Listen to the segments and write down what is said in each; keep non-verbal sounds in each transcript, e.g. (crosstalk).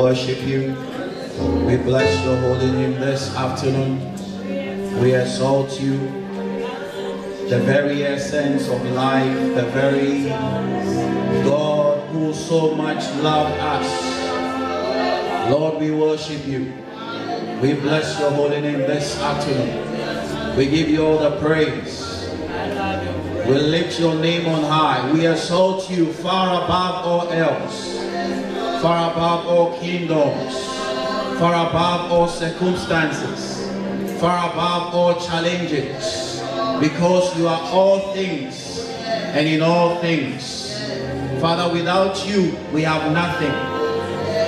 worship you. We bless your holy name this afternoon. We exalt you. The very essence of life, the very God who so much loved us. Lord, we worship you. We bless your holy name this afternoon. We give you all the praise. We lift your name on high. We exalt you far above all else, far above all kingdoms, far above all circumstances, far above all challenges, because you are all things and in all things. Father, without you, we have nothing.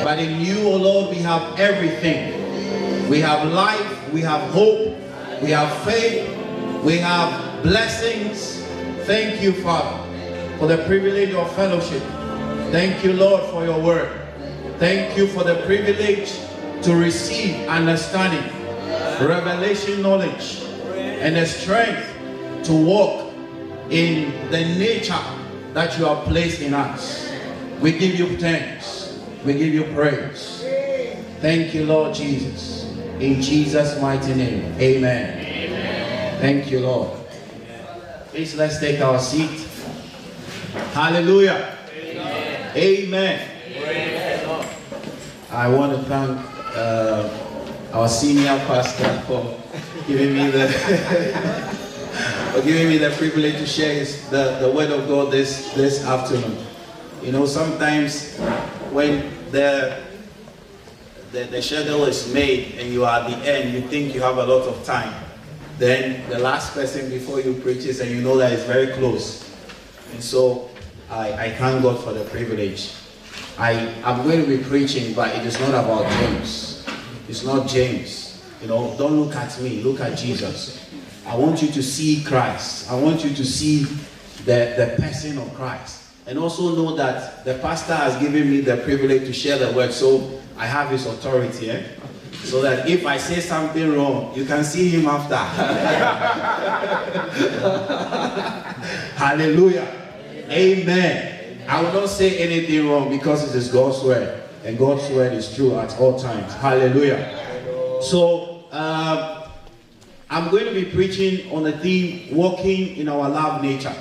But in you, O oh Lord, we have everything. We have life, we have hope, we have faith, we have blessings, Thank you, Father, for the privilege of fellowship. Thank you, Lord, for your word. Thank you for the privilege to receive understanding, revelation knowledge, and the strength to walk in the nature that you have placed in us. We give you thanks. We give you praise. Thank you, Lord Jesus. In Jesus' mighty name, amen. amen. Thank you, Lord. Please let's take our seat. Hallelujah. Amen. Amen. I want to thank uh, our senior pastor for giving me the (laughs) for giving me the privilege to share his, the, the word of God this this afternoon. You know, sometimes when the the, the schedule is made and you are at the end, you think you have a lot of time. Then the last person before you preaches and you know that it's very close. And so I, I thank God for the privilege. I am going to be preaching, but it is not about James. It's not James. You know, don't look at me, look at Jesus. I want you to see Christ. I want you to see the, the person of Christ. And also know that the pastor has given me the privilege to share the word, so I have his authority. Eh? So that if I say something wrong, you can see him after. (laughs) Hallelujah. Amen. I will not say anything wrong because it is God's word. And God's word is true at all times. Hallelujah. So, uh, I'm going to be preaching on the theme walking in our love nature.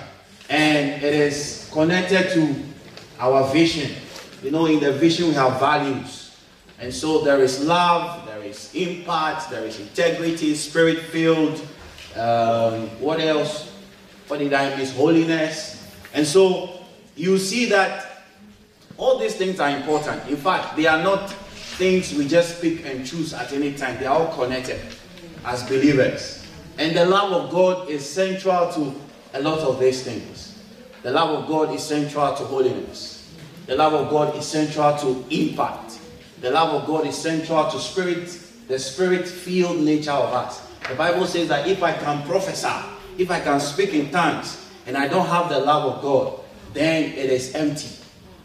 And it is connected to our vision. You know, in the vision, we have values. And so there is love, there is impact, there is integrity, spirit filled. Um, what else? What did I miss? Holiness. And so you see that all these things are important. In fact, they are not things we just pick and choose at any time, they are all connected as believers. And the love of God is central to a lot of these things. The love of God is central to holiness. The love of God is central to impact. The love of God is central to spirit, the spirit-filled nature of us. The Bible says that if I can prophesy, if I can speak in tongues, and I don't have the love of God, then it is empty.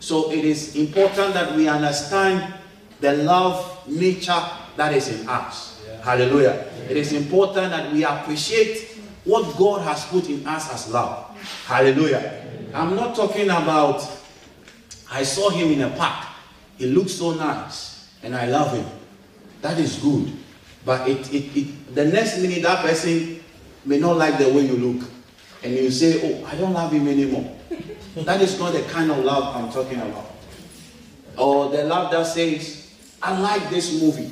So it is important that we understand the love nature that is in us. Yeah. Hallelujah. Yeah. It is important that we appreciate what God has put in us as love. Hallelujah. I'm not talking about I saw him in a park he looks so nice and I love him. That is good. But it, it, it, the next minute, that person may not like the way you look. And you say, Oh, I don't love him anymore. That is not the kind of love I'm talking about. Or the love that says, I like this movie.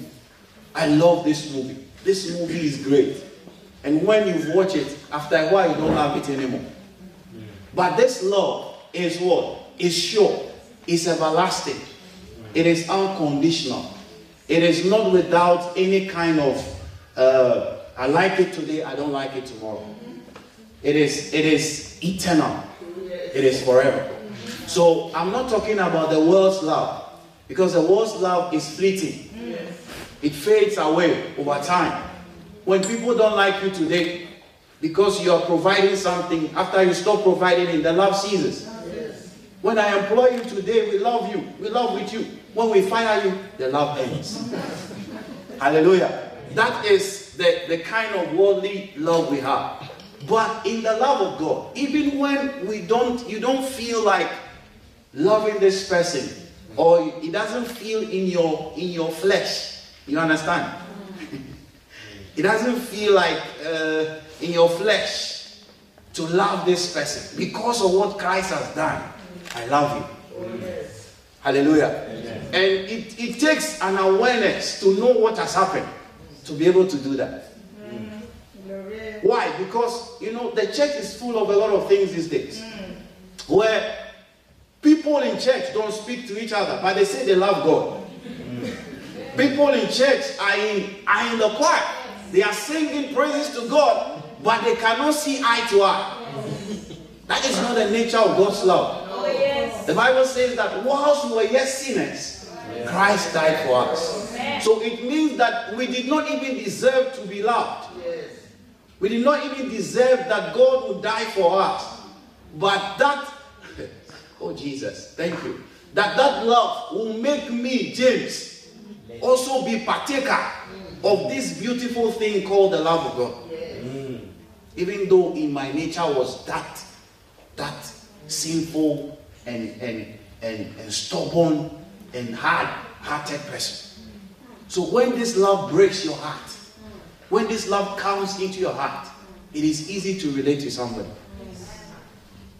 I love this movie. This movie is great. And when you watch it, after a while, you don't love it anymore. But this love is what? Is sure. It's everlasting. It is unconditional. It is not without any kind of, uh, I like it today, I don't like it tomorrow. It is, it is eternal. It is forever. So I'm not talking about the world's love because the world's love is fleeting. It fades away over time. When people don't like you today because you are providing something, after you stop providing it, the love ceases. When I employ you today, we love you. We love with you. When we fire you, the love ends. (laughs) Hallelujah. That is the, the kind of worldly love we have. But in the love of God, even when we don't, you don't feel like loving this person, or it doesn't feel in your in your flesh. You understand? (laughs) it doesn't feel like uh, in your flesh to love this person because of what Christ has done. I love you. Yes. Hallelujah. And it, it takes an awareness to know what has happened to be able to do that. Mm. Why? Because you know the church is full of a lot of things these days. Mm. Where People in church don't speak to each other, but they say they love God. People in church are in, are in the choir. They are singing praises to God, but they cannot see eye to eye. (laughs) That is not the nature of God's love. Oh, yes. The Bible says that whilst we were yet sinners, Christ died for us. So it means that we did not even deserve to be loved. We did not even deserve that God would die for us. But that (laughs) Oh, Jesus, thank you. That that love will make me, James, also be partaker of this beautiful thing called the love of God. Mm. Even though in my nature was that, that sinful and, and, and, and stubborn and hard-hearted person. So when this love breaks your heart, when this love comes into your heart, it is easy to relate to somebody.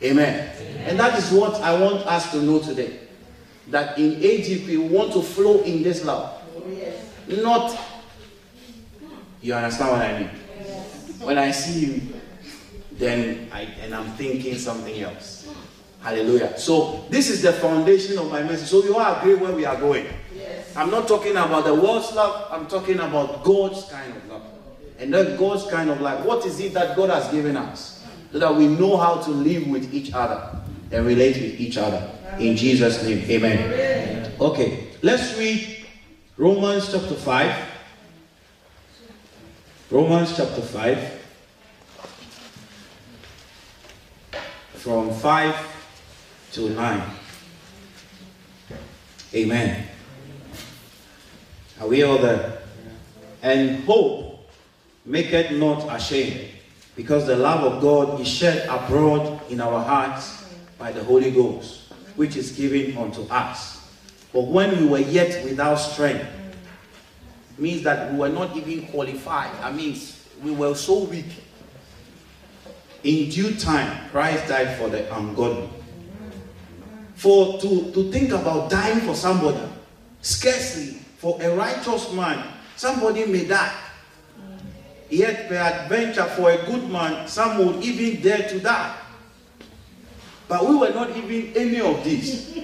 Amen. Amen. And that is what I want us to know today. That in AGP, we want to flow in this love. Yes. Not, you understand what I mean? Yes. When I see you, then I, and I'm thinking something else. Hallelujah. So this is the foundation of my message. So you all agree where we are going. Yes. I'm not talking about the world's love. I'm talking about God's kind of love. And then God's kind of like, What is it that God has given us? so that we know how to live with each other and relate with each other. In Jesus' name, amen. Okay, let's read Romans chapter 5. Romans chapter 5. From 5 to 9. Amen. Are we all there? And hope maketh not ashamed because the love of God is shed abroad in our hearts by the Holy Ghost, which is given unto us. But when we were yet without strength, means that we were not even qualified. I mean, we were so weak. In due time, Christ died for the ungodly. For to, to think about dying for somebody, scarcely for a righteous man, somebody may die. Yet peradventure for a good man, some would even dare to die. But we were not even any of these.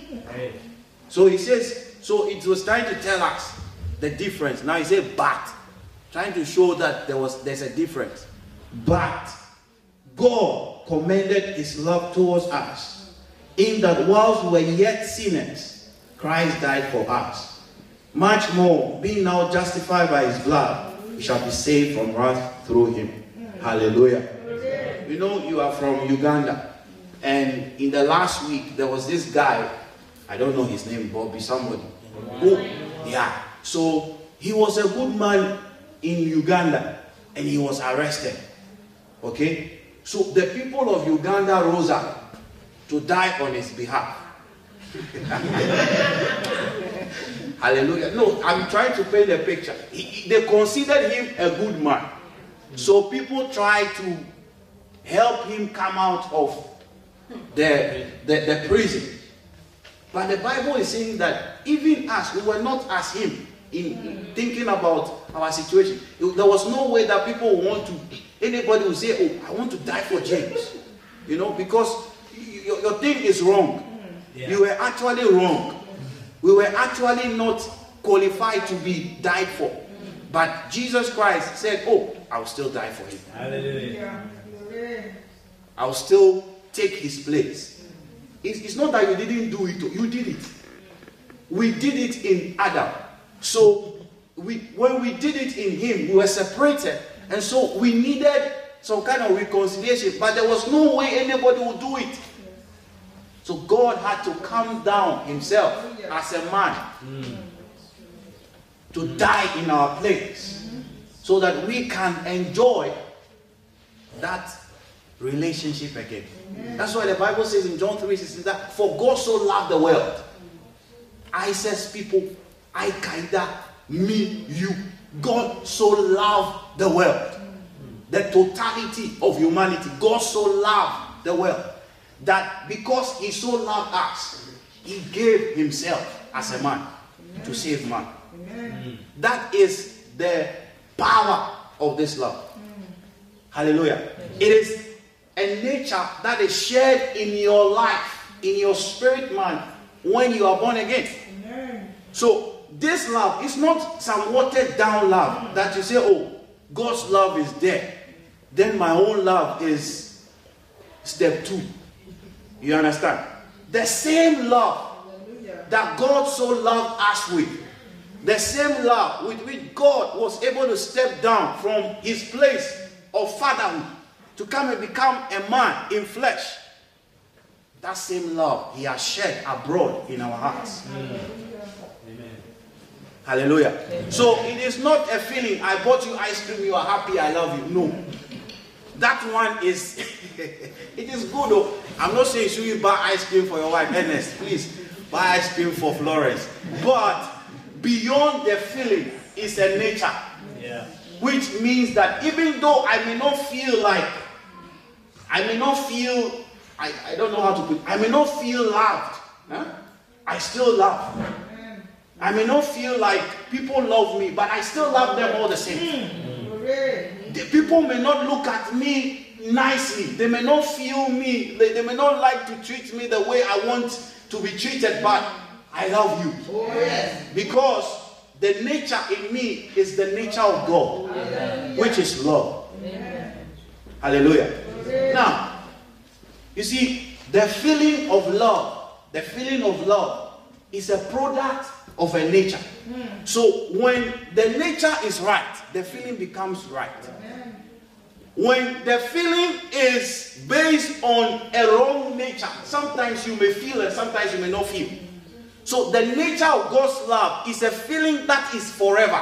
So he says, so it was trying to tell us the difference. Now he said, but, trying to show that there was there's a difference. But God commended his love towards us, in that whilst we were yet sinners, Christ died for us. Much more, being now justified by his blood, shall be saved from wrath through him. Hallelujah. You know, you are from Uganda. And in the last week, there was this guy, I don't know his name, Bobby, somebody. Who, yeah. So he was a good man in Uganda and he was arrested. Okay? So the people of Uganda rose up to die on his behalf. (laughs) Hallelujah. No, I'm trying to paint a picture. He, he, they considered him a good man. So people try to help him come out of the, the, the prison. But the Bible is saying that even us, we were not as him in, in thinking about our situation. There was no way that people want to, anybody would say, Oh, I want to die for James. You know, because your, your thing is wrong. Yeah. You were actually wrong. We were actually not qualified to be died for. But Jesus Christ said, Oh, I'll still die for him. Hallelujah. I'll still take his place. It's, it's not that you didn't do it, you did it. We did it in Adam. So we, when we did it in him, we were separated. And so we needed some kind of reconciliation. But there was no way anybody would do it. So God had to come down himself as a man mm. to die in our place so that we can enjoy that relationship again. That's why the Bible says in John 3 says that for God so loved the world I says people, I kinda, me, you. God so loved the world, the totality of humanity. God so loved the world that because He so loved us, He gave Himself as a man to save man. That is the power of this love. Hallelujah. It is a nature that is shared in your life, in your spirit man, when you are born again. So, this love is not some watered down love that you say, oh, God's love is there. Then my own love is step two. You understand? The same love that God so loved us with, the same love with which God was able to step down from his place of fatherhood to come and become a man in flesh. That same love he has shed abroad in our hearts. Amen. Hallelujah. So it is not a feeling, I bought you ice cream, you are happy, I love you. No. That one is, (laughs) (laughs) it is good though. I'm not saying should you buy ice cream for your wife, Ernest, please buy ice cream for Florence. But beyond the feeling is a nature. Yeah. Which means that even though I may not feel like, I may not feel, I, I don't know how to put it, I may not feel loved. Huh? I still love. I may not feel like people love me, but I still love them all the same. Mm. The people may not look at me nicely. They may not feel me. They, they may not like to treat me the way I want to be treated, but I love you. Oh, yes. Because the nature in me is the nature of God, which is love. Hallelujah. Now, you see, the feeling of love, the feeling of love is a product of a nature. So when the nature is right, the feeling becomes right. When the feeling is based on a wrong nature, sometimes you may feel and sometimes you may not feel. So the nature of God's love is a feeling that is forever.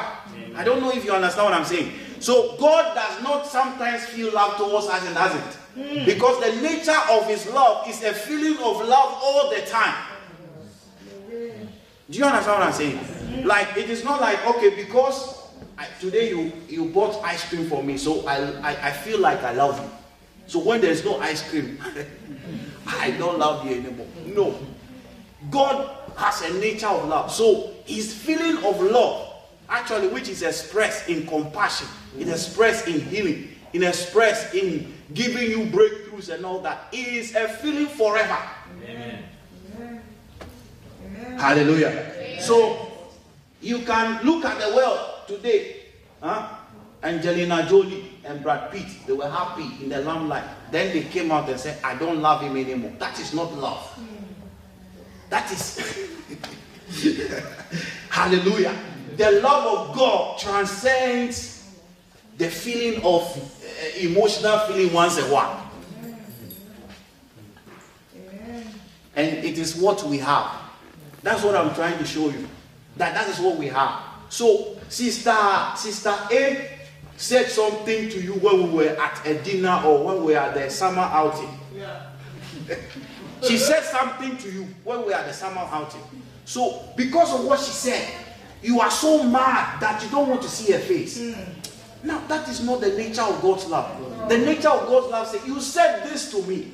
I don't know if you understand what I'm saying. So God does not sometimes feel love towards us and doesn't. Hmm. Because the nature of his love is a feeling of love all the time. Do you understand what I'm saying? Hmm. Like it is not like okay because I, today you you bought ice cream for me, so I, I I feel like I love you. So when there's no ice cream, (laughs) I don't love you anymore. No, God has a nature of love. So his feeling of love, actually, which is expressed in compassion, it expressed in healing, it expressed in giving you breakthroughs and all that, is a feeling forever. Amen. Hallelujah. So you can look at the world today. Huh? Angelina Jolie and Brad Pitt, they were happy in the limelight. Then they came out and said, I don't love him anymore. That is not love. That is (laughs) hallelujah. The love of God transcends the feeling of uh, emotional feeling once a while. And it is what we have. That's what I'm trying to show you. That that is what we have. So, sister, sister A said something to you when we were at a dinner or when we were at the summer outing. Yeah. she said something to you when we were at the summer outing. So, because of what she said, you are so mad that you don't want to see her face. Mm. Now, that is not the nature of God's love. The nature of God's love says, You said this to me.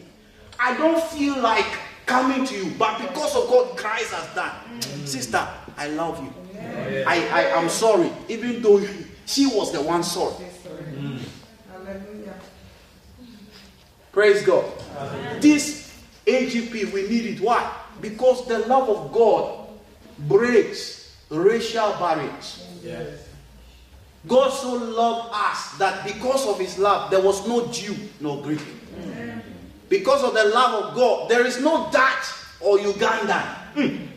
I don't feel like coming to you, but because of what Christ has done, mm. sister, I love you. I, I am sorry, even though she was the one sorry. Praise God. This AGP, we need it. Why? Because the love of God breaks racial barriers. Yes. God so loved us that because of his love, there was no Jew, no Greek. Because of the love of God, there is no Dutch or Ugandan. Mm.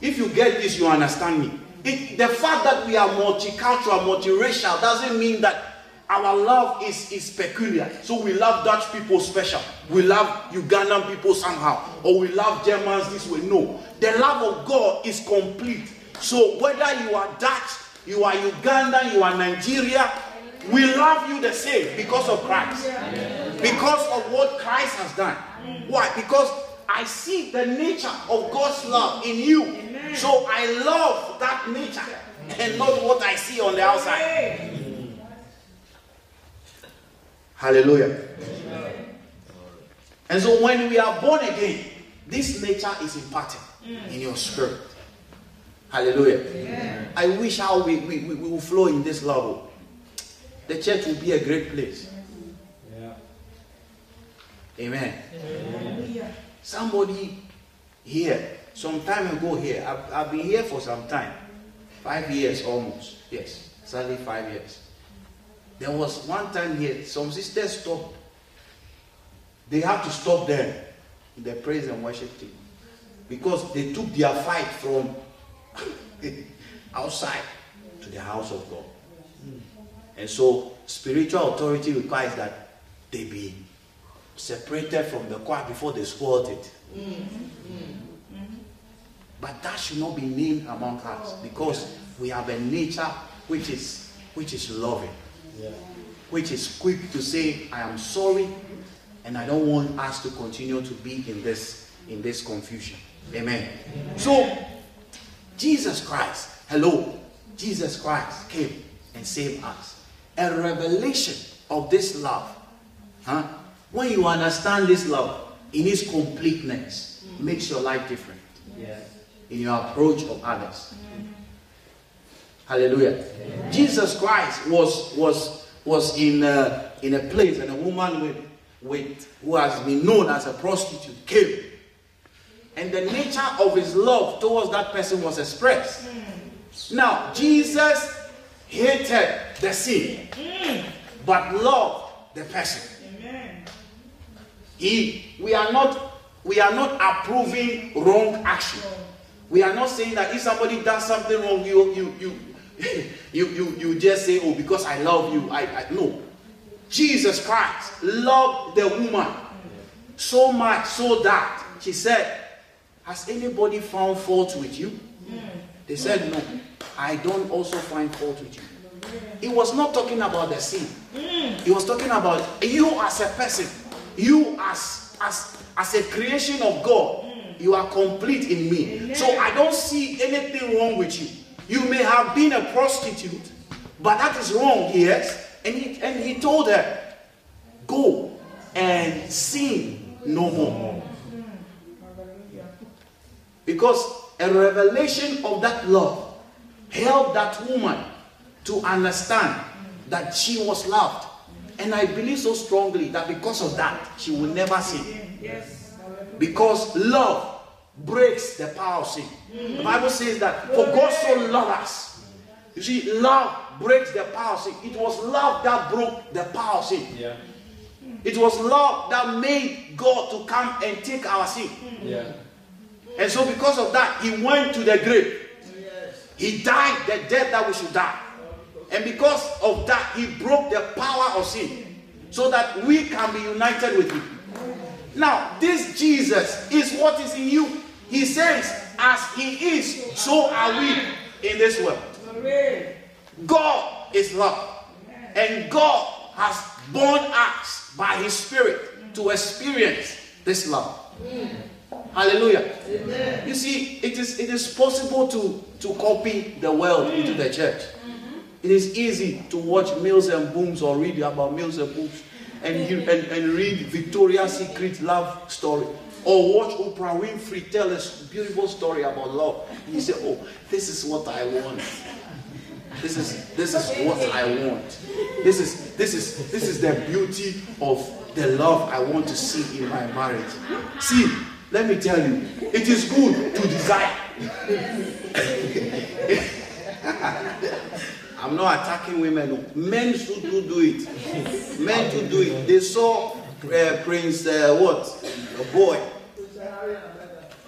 If you get this, you understand me. The fact that we are multicultural, multiracial, doesn't mean that our love is, is peculiar. So we love Dutch people special. We love Ugandan people somehow. Or we love Germans this way. No. The love of God is complete. So whether you are Dutch, you are Ugandan, you are Nigeria, we love you the same because of Christ. Because of what Christ has done. Why? Because I see the nature of God's love in you. So I love that nature and not what I see on the outside. Hallelujah. And so when we are born again, this nature is imparted in your spirit. Hallelujah. I wish how we, we, we will flow in this level. The church will be a great place. Amen. Amen. Somebody here, some time ago here, I've, I've been here for some time. Five years almost. Yes, sadly five years. There was one time here, some sisters stopped. They had to stop there in the praise and worship team because they took their fight from (laughs) outside to the house of God. Hmm. And so spiritual authority requires that they be separated from the choir before they spoiled it. Hmm. Hmm. But that should not be named among us because we have a nature which is which is loving, yeah. which is quick to say, I am sorry, and I don't want us to continue to be in this in this confusion. Amen. Amen. So Jesus Christ, hello, Jesus Christ came and saved us. A revelation of this love. Huh? When you understand this love in its completeness, mm. makes your life different. Yeah. In your approach of others. Hallelujah. Jesus Christ was was was in a, in a place and a woman with with who has been known as a prostitute came. And the nature of his love towards that person was expressed. Mm. Now, Jesus hated the sin, mm. but loved the person. He, we are not, we are not approving wrong action. We are not saying that if somebody does something wrong, you, you, you, (laughs) you, you, you just say, oh, because I love you. I, I no. Jesus Christ loved the woman so much so that she said, Has anybody found fault with you? They said, No. I don't also find fault with you. He was not talking about the sin. He was talking about you as a person you as as as a creation of God, you are complete in me. So I don't see anything wrong with you. You may have been a prostitute, but that is wrong, yes. And he and he told her, Go and sin no more. Because a revelation of that love helped that woman to understand that she was loved and I believe so strongly that because of that, she will never sin. Yes. Because love breaks the power of sin. The Bible says that for God so loved us. You see, love breaks the power of sin. It was love that broke the power of sin. Yeah. It was love that made God to come and take our sin. Yeah. And so because of that, he went to the grave. He died the death that we should die. And because of that, he broke the power of sin so that we can be united with him. Now, this Jesus is what is in you. He says, as he is, so are we in this world. God is love. And God has born us by his spirit to experience this love. Mm. Hallelujah. Amen. You see, it is it is possible to, to copy the world into the church. Mm-hmm. It is easy to watch Mills and Boons or read about Mills and Boons and, and, and read Victoria's Secret love story. Or watch Oprah Winfrey tell a beautiful story about love. And you say, oh, this is what I want. This is this is what I want. This is this is this is the beauty of the love I want to see in my marriage. See, let me tell you, it is good to desire. (laughs) I'm not attacking women. Men should do, do it. Men to do it. They saw uh, Prince uh, what? A boy.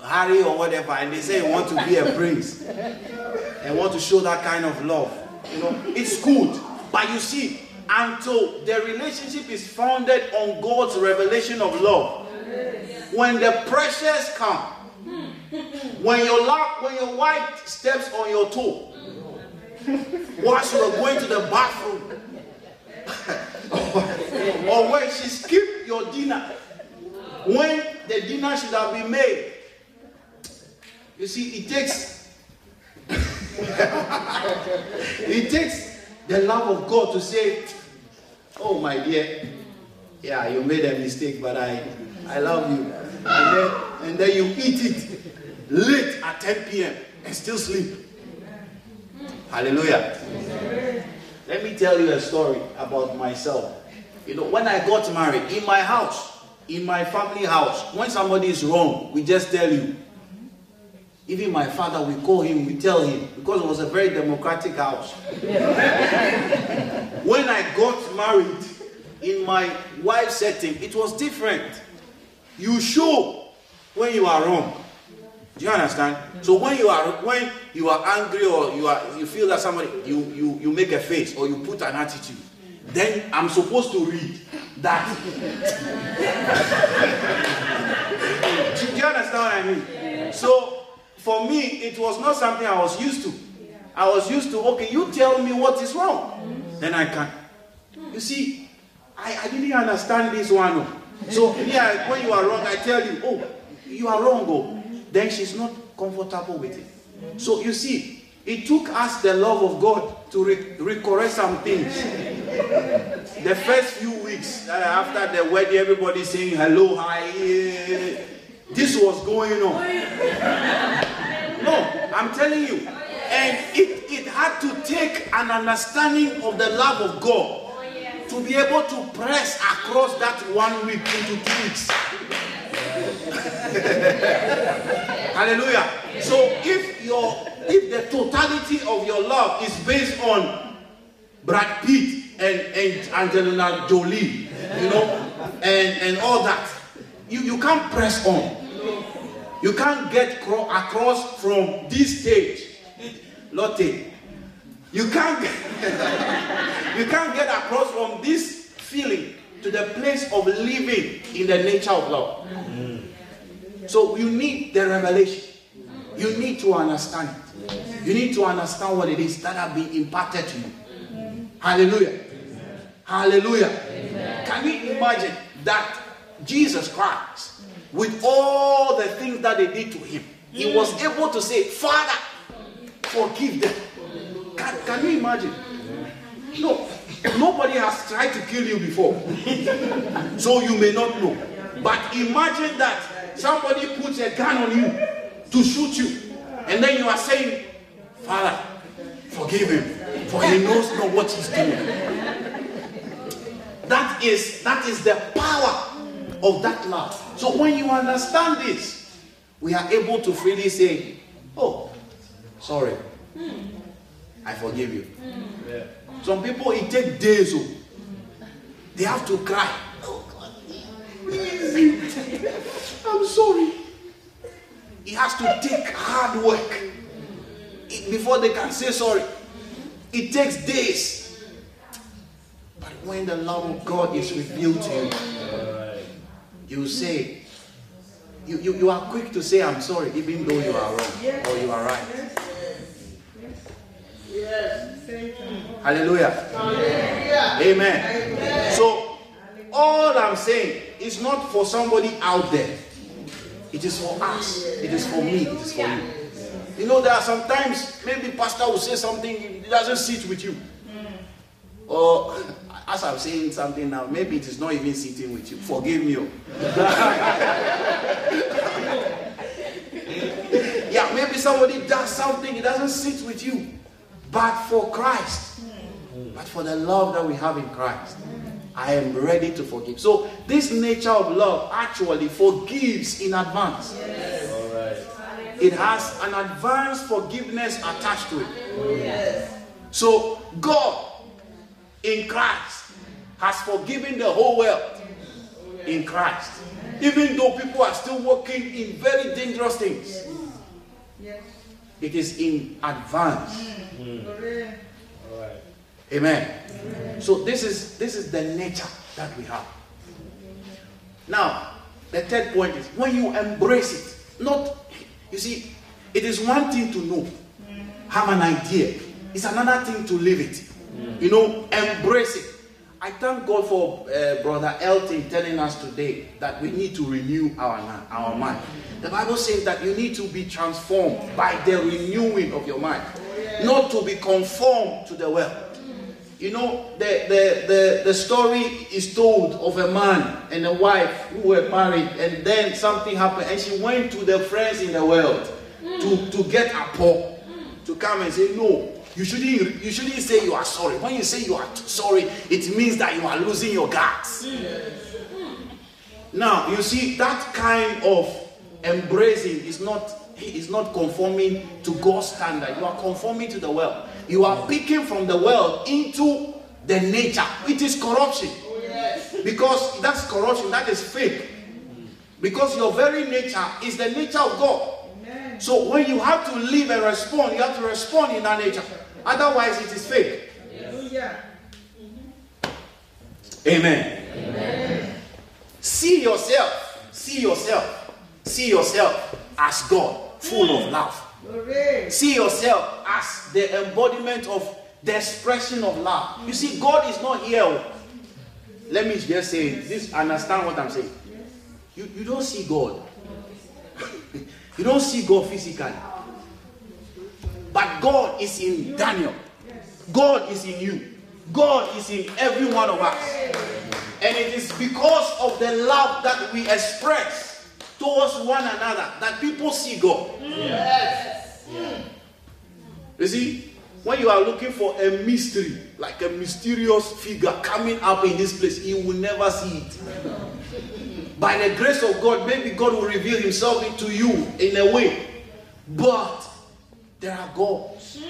Harry or whatever, and they say want to be a prince and want to show that kind of love. You know, it's good. But you see, until the relationship is founded on God's revelation of love, when the pressures come, when your when your wife steps on your toe, whilst you are going to the bathroom, (laughs) or when she skipped your dinner, when the dinner should have been made. You see, it takes (laughs) it takes the love of God to say, Oh, my dear, yeah, you made a mistake, but I, I love you. And then, and then you eat it late at 10 p.m. and still sleep. Hallelujah. Let me tell you a story about myself. You know, when I got married, in my house, in my family house, when somebody is wrong, we just tell you. Even my father, we call him, we tell him, because it was a very democratic house. (laughs) when I got married, in my wife's setting, it was different. You show when you are wrong. Do you understand? So when you are when you are angry or you are you feel that somebody you you you make a face or you put an attitude, then I'm supposed to read that. (laughs) do, do you understand what I mean? So for me, it was not something I was used to. I was used to okay, you tell me what is wrong, then I can. You see, I, I didn't understand this one. So yeah, when you are wrong, I tell you, oh, you are wrong, oh. Then she's not comfortable with it. So you see, it took us the love of God to re- recorrect some things. the first few weeks uh, after the wedding, everybody saying hello, hi. This was going on. No, I'm telling you. And it, it had to take an understanding of the love of God to be able to press across that one week into two weeks. (laughs) Hallelujah. So if your if the totality of your love is based on Brad Pitt and, and Angelina Jolie, you know, and, and all that, you, you can't press on. You can't get across from this stage. Lotte, you can't get, (laughs) you can't get across from this feeling to the place of living in the nature of love. Mm. So you need the revelation. You need to understand it. You need to understand what it is that have been imparted to you. Hallelujah. Hallelujah. Can you imagine that Jesus Christ, with all the things that they did to him, he was mm. able to say, Father, forgive them. Can, can you imagine? No, nobody has tried to kill you before. (laughs) so you may not know. But imagine that somebody puts a gun on you to shoot you, and then you are saying, Father, forgive him, for he knows not what he's doing. That is that is the power of that love. So when you understand this, we are able to freely say, Oh, sorry. I forgive you. Some people, it takes days. Oh. They have to cry. Oh, I'm sorry. It has to take hard work before they can say sorry. It takes days. But when the love of God is revealed to you, you say, you, you, you are quick to say, I'm sorry, even though you are wrong or you are right. Yes. Hallelujah. Hallelujah. Amen. Amen. So, all I'm saying is not for somebody out there. It is for us. It is for me. It is for you. You know, there are sometimes maybe pastor will say something, it doesn't sit with you. Or (laughs) as I'm saying something now, maybe it is not even sitting with you. Forgive me. Oh. (laughs) yeah, maybe somebody does something, it doesn't sit with you but for Christ, but for the love that we have in Christ. I am ready to forgive. So, this nature of love actually forgives in advance. Yes. It has an advanced forgiveness attached to it. Yes. So, God in Christ has forgiven the whole world in Christ. Even though people are still working in very dangerous things. Yes. It is in advance. Mm. Amen. Amen. So this is this is the nature that we have. Now, the third point is when you embrace it, not you see, it is one thing to know, have an idea. It's another thing to live it. You know, embrace it. I thank God for uh, Brother Elton telling us today that we need to renew our, our mind. The Bible says that you need to be transformed by the renewing of your mind. not to be conformed to the world. You know, the, the, the, the story is told of a man and a wife who were married, and then something happened, and she went to the friends in the world to, hmm. to get a Paul to come and say, No, you shouldn't, you shouldn't say you are sorry. When you say you are sorry, it means that you are losing your guts. Hmm. Hmm. Now, you see, that kind of embracing is not is not conforming to God's standard. You are conforming to the world. You are picking from the world into the nature. It is corruption. Because that's corruption, that is fake. Because your very nature is the nature of God. So when you have to live and respond, you have to respond in that nature. Otherwise, it is fake. Amen. Amen. See yourself, see yourself, see yourself as God, full of love. See yourself as the embodiment of the expression of love. You see, God is not here. Oh. Let me just say this, understand what I'm saying. You, you don't see God. (laughs) you don't see God physically. But God is in Daniel. God is in you. God is in every one of us. And it is because of the love that we express towards one another that people see God. Yes. Hmm. You see, when you are looking for a mystery, like a mysterious figure coming up in this place, you will never see it. By the grace of God, maybe God will reveal Himself into you in a way. But there are gods.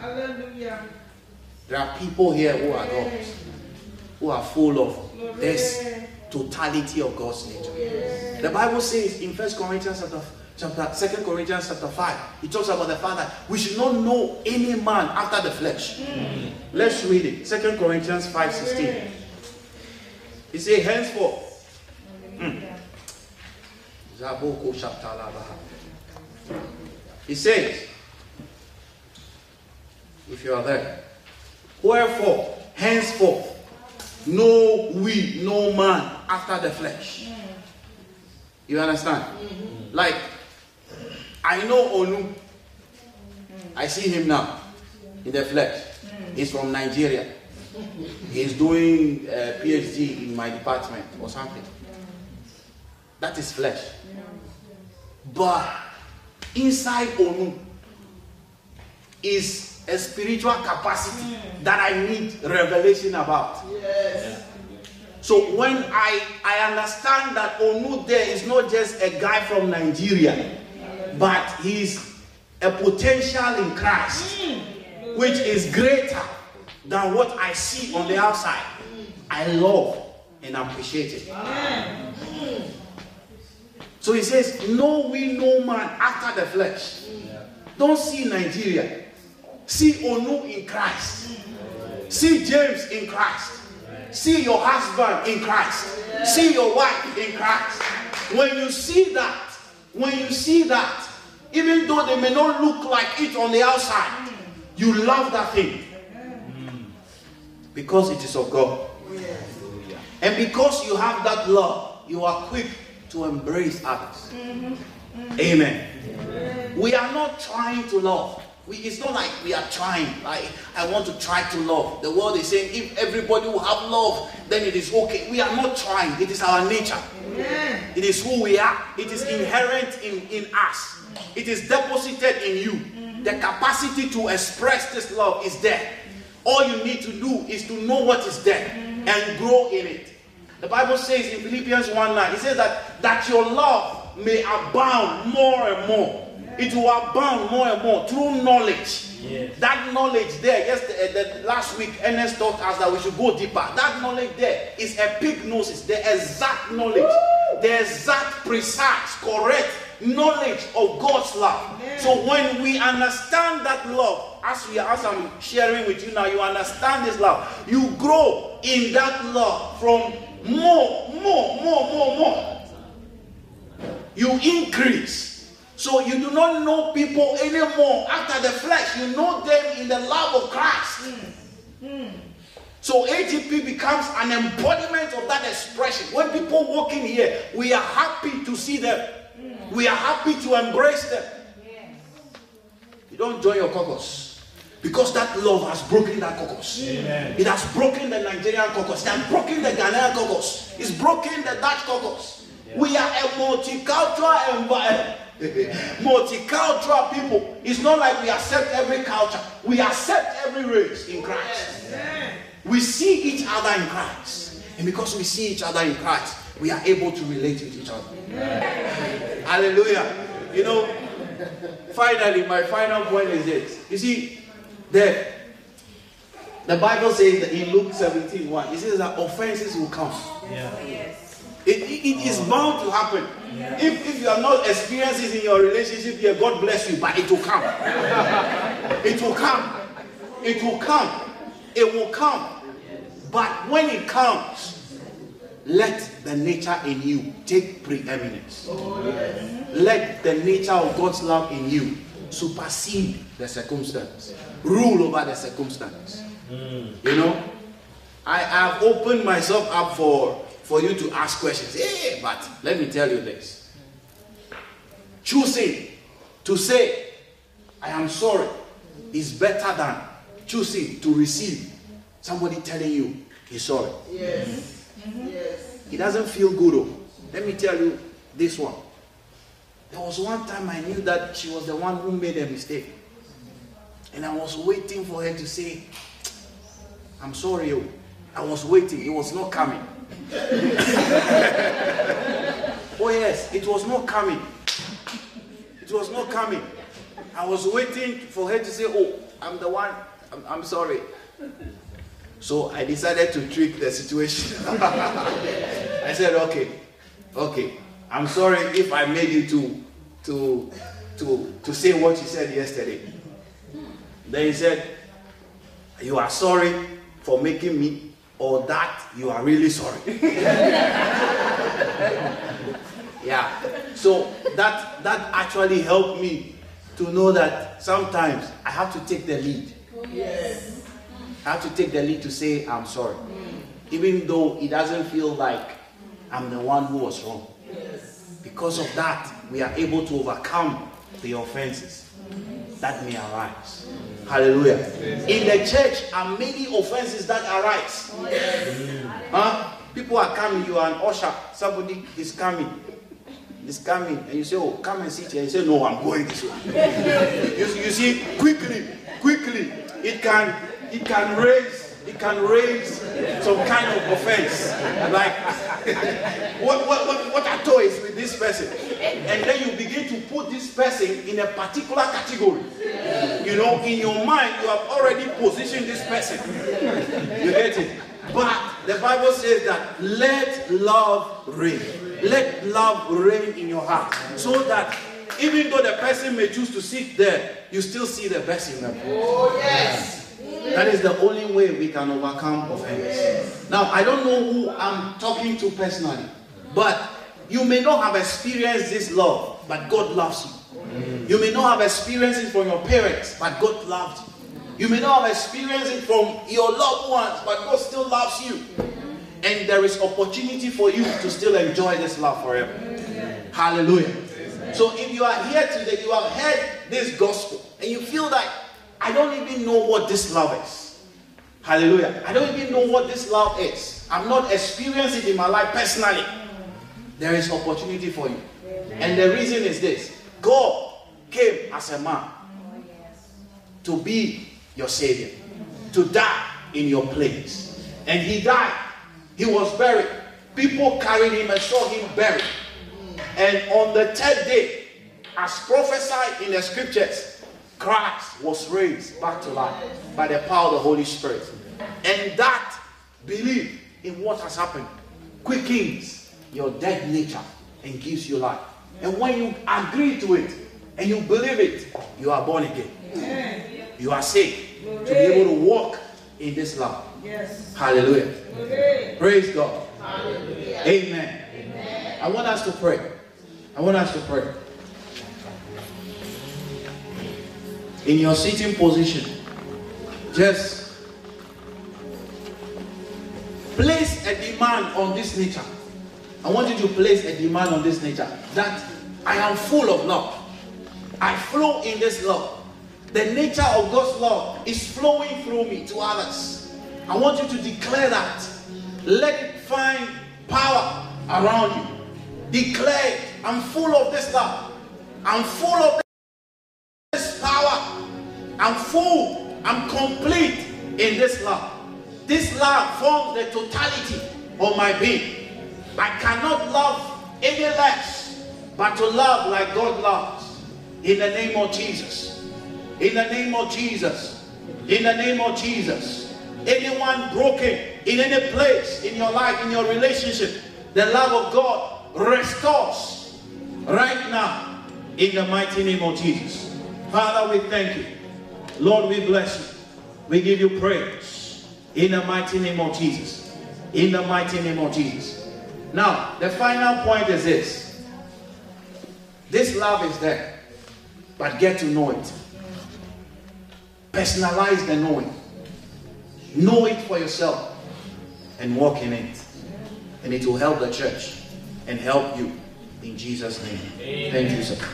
Hallelujah. There are people here who are gods, who are full of this totality of God's nature. The Bible says in First Corinthians chapter, chapter Second Corinthians chapter 5, it talks about the fact that we should not know any man after the flesh. Mm. Let's read it. Second Corinthians 5 16. He says, henceforth. Mm. He says, if you are there, wherefore, henceforth, know we no man after the flesh. You understand? Mm-hmm. Like, I know Onu. I see him now in the flesh. He's from Nigeria. He's doing uh, a PhD in my department or something. That is flesh. But inside Onu is a spiritual capacity that I need revelation about. Yes. So when I, I understand that Onu there is not just a guy from Nigeria, but he's a potential in Christ, mm. which is greater than what I see on the outside. I love and appreciate it. Mm. So he says, No, we no man after the flesh. Mm. Don't see Nigeria. See Onu in Christ. See James in Christ. See your husband in Christ. See your wife in Christ. When you see that, when you see that, even though they may not look like it on the outside, you love that thing. Because it is of God. And because you have that love, you are quick to embrace others. Mm-hmm. Mm-hmm. Amen. We are not trying to love. We, it's not like we are trying. Like I want to try to love. The world is saying if everybody will have love, then it is okay. We are not trying. It is our nature. Amen. It is who we are. It is inherent in, in us. It is deposited in you. Mm-hmm. The capacity to express this love is there. All you need to do is to know what is there mm-hmm. and grow in it. The Bible says in Philippians 1 9, it says that, that your love may abound more and more it will abound more and more through knowledge. Yes. That knowledge there, yes, the, uh, the, last week, Ernest taught us that we should go deeper. That knowledge there is epignosis, the exact knowledge, Woo! the exact, precise, correct knowledge of God's love. Amen. So when we understand that love, as we as I'm sharing with you now, you understand this love. You grow in that love from more, more, more, more, more. You increase so you do not know people anymore after the flesh. You know them in the love of Christ. Mm. Mm. So AGP becomes an embodiment of that expression. When people walk in here, we are happy to see them. Mm. We are happy to embrace them. Yes. You don't join your caucus. Because that love has broken that caucus. Amen. It has broken the Nigerian caucus. It has broken the Ghanaian caucus. It's broken the Dutch caucus. Yeah. We are a multicultural environment. (laughs) multicultural people. It's not like we accept every culture. We accept every race in Christ. We see each other in Christ. And because we see each other in Christ, we are able to relate with each other. Hallelujah. You know, finally, my final point is this. You see, the, the Bible says in Luke 17 1, it says that offenses will come. Yeah. Yes. It, it, it is bound to happen. Yeah. If, if you are not experiencing in your relationship here, God bless you, but it will come. it will come. It will come. It will come. But when it comes, let the nature in you take preeminence. Oh, yes. Let the nature of God's love in you supersede the circumstance, rule over the circumstance. Mm. You know, I have opened myself up for, for you to ask questions. Hey, but let me tell you this. Choosing to say, I am sorry, is better than choosing to receive somebody telling you he's sorry. Yes. Mm-hmm. Yes. It doesn't feel good. Though. Let me tell you this one. There was one time I knew that she was the one who made a mistake. And I was waiting for her to say, I'm sorry. Oh. I was waiting. It was not coming. Oh, yes, it was not coming. It was not coming. I was waiting for her to say, Oh, I'm the one. I'm, I'm sorry. So I decided to trick the situation. (laughs) I said, Okay, okay. I'm sorry if I made you to to to to say what you said yesterday. Then he said, You are sorry for making me, or that you are really sorry. (laughs) yeah. So that that actually helped me to know that sometimes I have to take the lead. Yes. I have to take the lead to say I'm sorry. Mm. Even though it doesn't feel like I'm the one who was wrong. Yes. Because of that, we are able to overcome the offenses that may arise. Hallelujah. In the church are many offenses that arise. Huh? People are coming, you are an usher, somebody is coming. Is coming, and you say, Oh, come and sit here. You say, No, I'm going this way. (laughs) you, you see, quickly, quickly, it can it can raise it can raise some kind of offense. Like, (laughs) what, what, what, what I told is with this person. And then you begin to put this person in a particular category. You know, in your mind, you have already positioned this person. You get it? But the Bible says that let love reign. Let love reign in your heart. So that even though the person may choose to sit there, you still see the best in them. Oh, yes. That is the only way we can overcome offense. Now, I don't know who I'm talking to personally, but you may not have experienced this love, but God loves you. You may not have experienced it from your parents, but God loves you. You may not have experienced it from your loved ones, but God still loves you. And there is opportunity for you to still enjoy this love forever. Hallelujah. So if you are here today, you have heard this gospel, and you feel like I don't even know what this love is. Hallelujah. I don't even know what this love is. I'm not experiencing it in my life personally. There is opportunity for you. And the reason is this God came as a man to be your savior, to die in your place. And he died. He was buried. People carried him and saw him buried. And on the third day, as prophesied in the scriptures, Christ was raised back to life by the power of the Holy Spirit. And that belief in what has happened quickens your dead nature and gives you life. And when you agree to it and you believe it, you are born again. You are saved to be able to walk in this love. Yes. Hallelujah. Praise God. Hallelujah. Amen. Amen. I want us to pray. I want us to pray. In your sitting position, just place a demand on this nature. I want you to place a demand on this nature that I am full of love. I flow in this love. The nature of God's love is flowing through me to others. I want you to declare that. Let it find power around you. Declare, I'm full of this love. I'm full of. I'm full. I'm complete in this love. This love forms the totality of my being. I cannot love any less, but to love like God loves. In the name of Jesus. In the name of Jesus. In the name of Jesus. Anyone broken in any place in your life, in your relationship, the love of God restores right now in the mighty name of Jesus. Father, we thank you. Lord, we bless you. We give you praise in the mighty name of Jesus. In the mighty name of Jesus. Now, the final point is this this love is there, but get to know it. Personalize the knowing. Know it for yourself and walk in it. And it will help the church and help you in Jesus' name. Amen. Thank you, sir.